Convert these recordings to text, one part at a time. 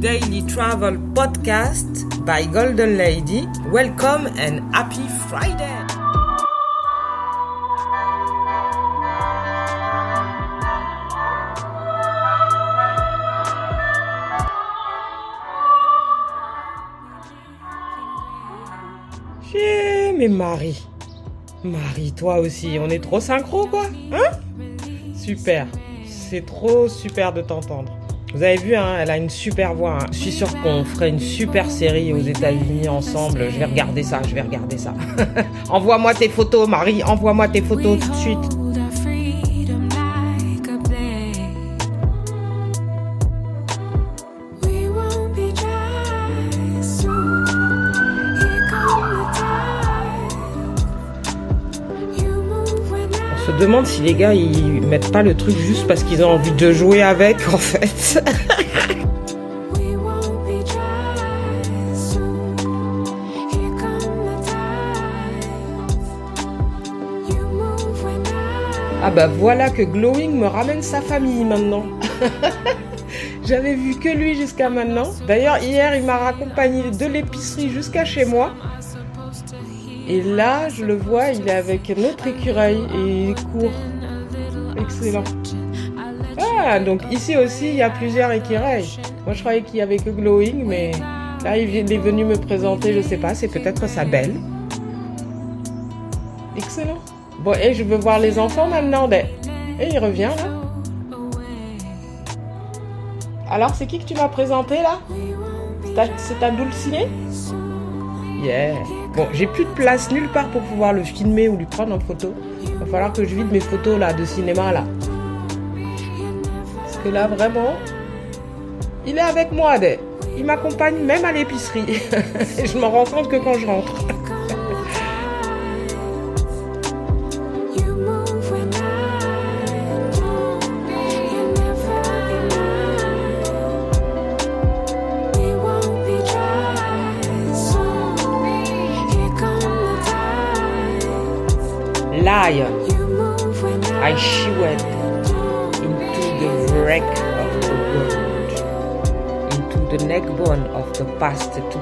Daily Travel Podcast by Golden Lady. Welcome and happy Friday! Chez mais Marie. Marie, toi aussi, on est trop synchro quoi Hein? Super. C'est trop super de t'entendre. Vous avez vu, hein, elle a une super voix. hein. Je suis sûre qu'on ferait une super série aux États-Unis ensemble. Je vais regarder ça, je vais regarder ça. envoie-moi tes photos, Marie. Envoie-moi tes photos tout de suite. Se demande si les gars ils mettent pas le truc juste parce qu'ils ont envie de jouer avec en fait. Ah bah voilà que Glowing me ramène sa famille maintenant. J'avais vu que lui jusqu'à maintenant. D'ailleurs hier il m'a raccompagné de l'épicerie jusqu'à chez moi. Et là je le vois, il est avec un autre écureuil et il court. Excellent. Ah donc ici aussi il y a plusieurs écureuils. Moi je croyais qu'il y avait que Glowing mais là il est venu me présenter, je sais pas, c'est peut-être sa belle. Excellent. Bon, et je veux voir les enfants maintenant. ben. Et il revient là. Alors, c'est qui que tu m'as présenté là? C'est ta- ta Yeah. Bon, j'ai plus de place nulle part pour pouvoir le filmer ou lui prendre en photo. Va falloir que je vide mes photos là de cinéma là. Parce que là, vraiment, il est avec moi. Il m'accompagne même à l'épicerie. Je m'en rends compte que quand je rentre. Lion, I shivered into the wreck of the world, into the neckbone of the past to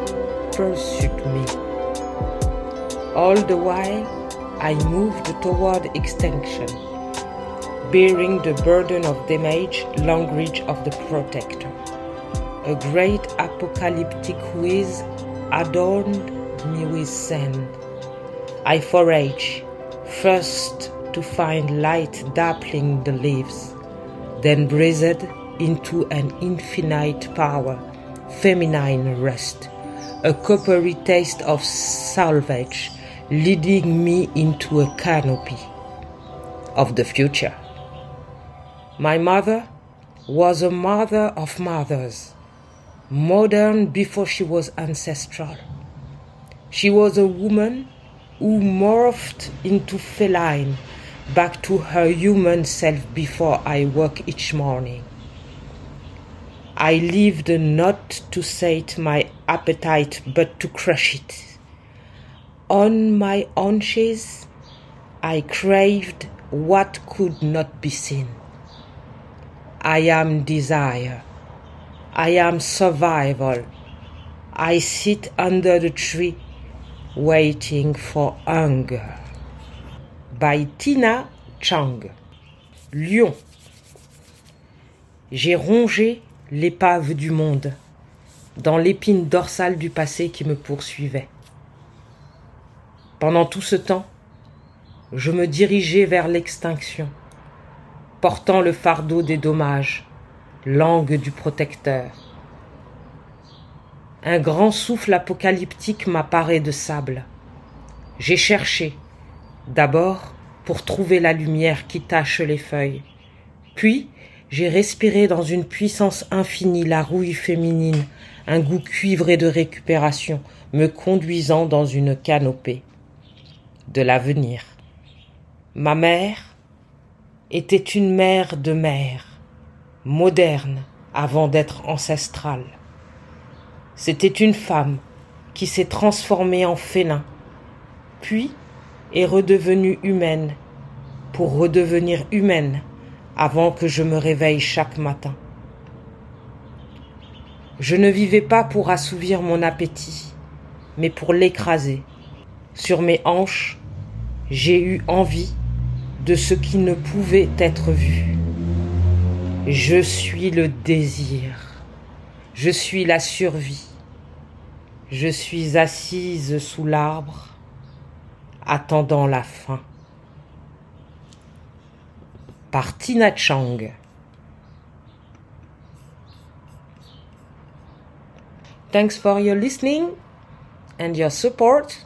pursue me. All the while, I moved toward extinction, bearing the burden of damage, long reach of the protector. A great apocalyptic whiz adorned me with sand. I forage, first to find light dappling the leaves, then breathed into an infinite power, feminine rest, a coppery taste of salvage, leading me into a canopy of the future. My mother was a mother of mothers, modern before she was ancestral. She was a woman who morphed into feline back to her human self before I woke each morning. I lived not to sate my appetite but to crush it. On my haunches, I craved what could not be seen. I am desire. I am survival. I sit under the tree waiting for hunger. By Tina Chang. Lion. J'ai rongé l'épave du monde dans l'épine dorsale du passé qui me poursuivait. Pendant tout ce temps, je me dirigeais vers l'extinction, portant le fardeau des dommages, langue du protecteur. Un grand souffle apocalyptique m'apparaît de sable. J'ai cherché, d'abord pour trouver la lumière qui tache les feuilles, puis j'ai respiré dans une puissance infinie la rouille féminine, un goût cuivré de récupération, me conduisant dans une canopée de l'avenir. Ma mère était une mère de mère, moderne avant d'être ancestrale. C'était une femme qui s'est transformée en félin, puis est redevenue humaine pour redevenir humaine avant que je me réveille chaque matin. Je ne vivais pas pour assouvir mon appétit, mais pour l'écraser. Sur mes hanches, j'ai eu envie de ce qui ne pouvait être vu. Je suis le désir. Je suis la survie. Je suis assise sous l'arbre, attendant la fin. Par Tina Chang. Thanks for your listening and your support,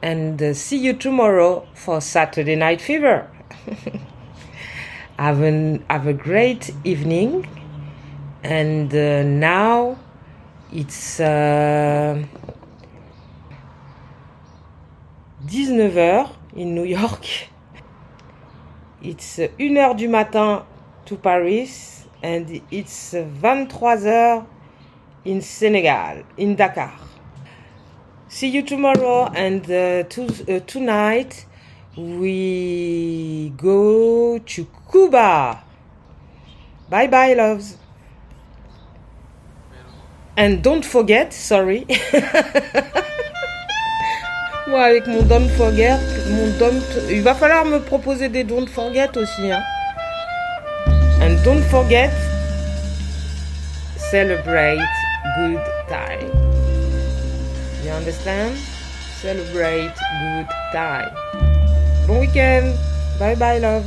and see you tomorrow for Saturday Night Fever. have, an, have a great evening, and uh, now it's uh, 19h in New York. It's 1h du matin to Paris, and it's 23h in Senegal, in Dakar. See you tomorrow, and uh, to, uh, tonight we go to Cuba. Bye bye, loves. And don't forget, sorry. Moi, avec mon don't forget, mon don't. Il va falloir me proposer des don't forget aussi. Hein. And don't forget, celebrate good time. You understand? Celebrate good time. Bon week-end. Bye bye, love.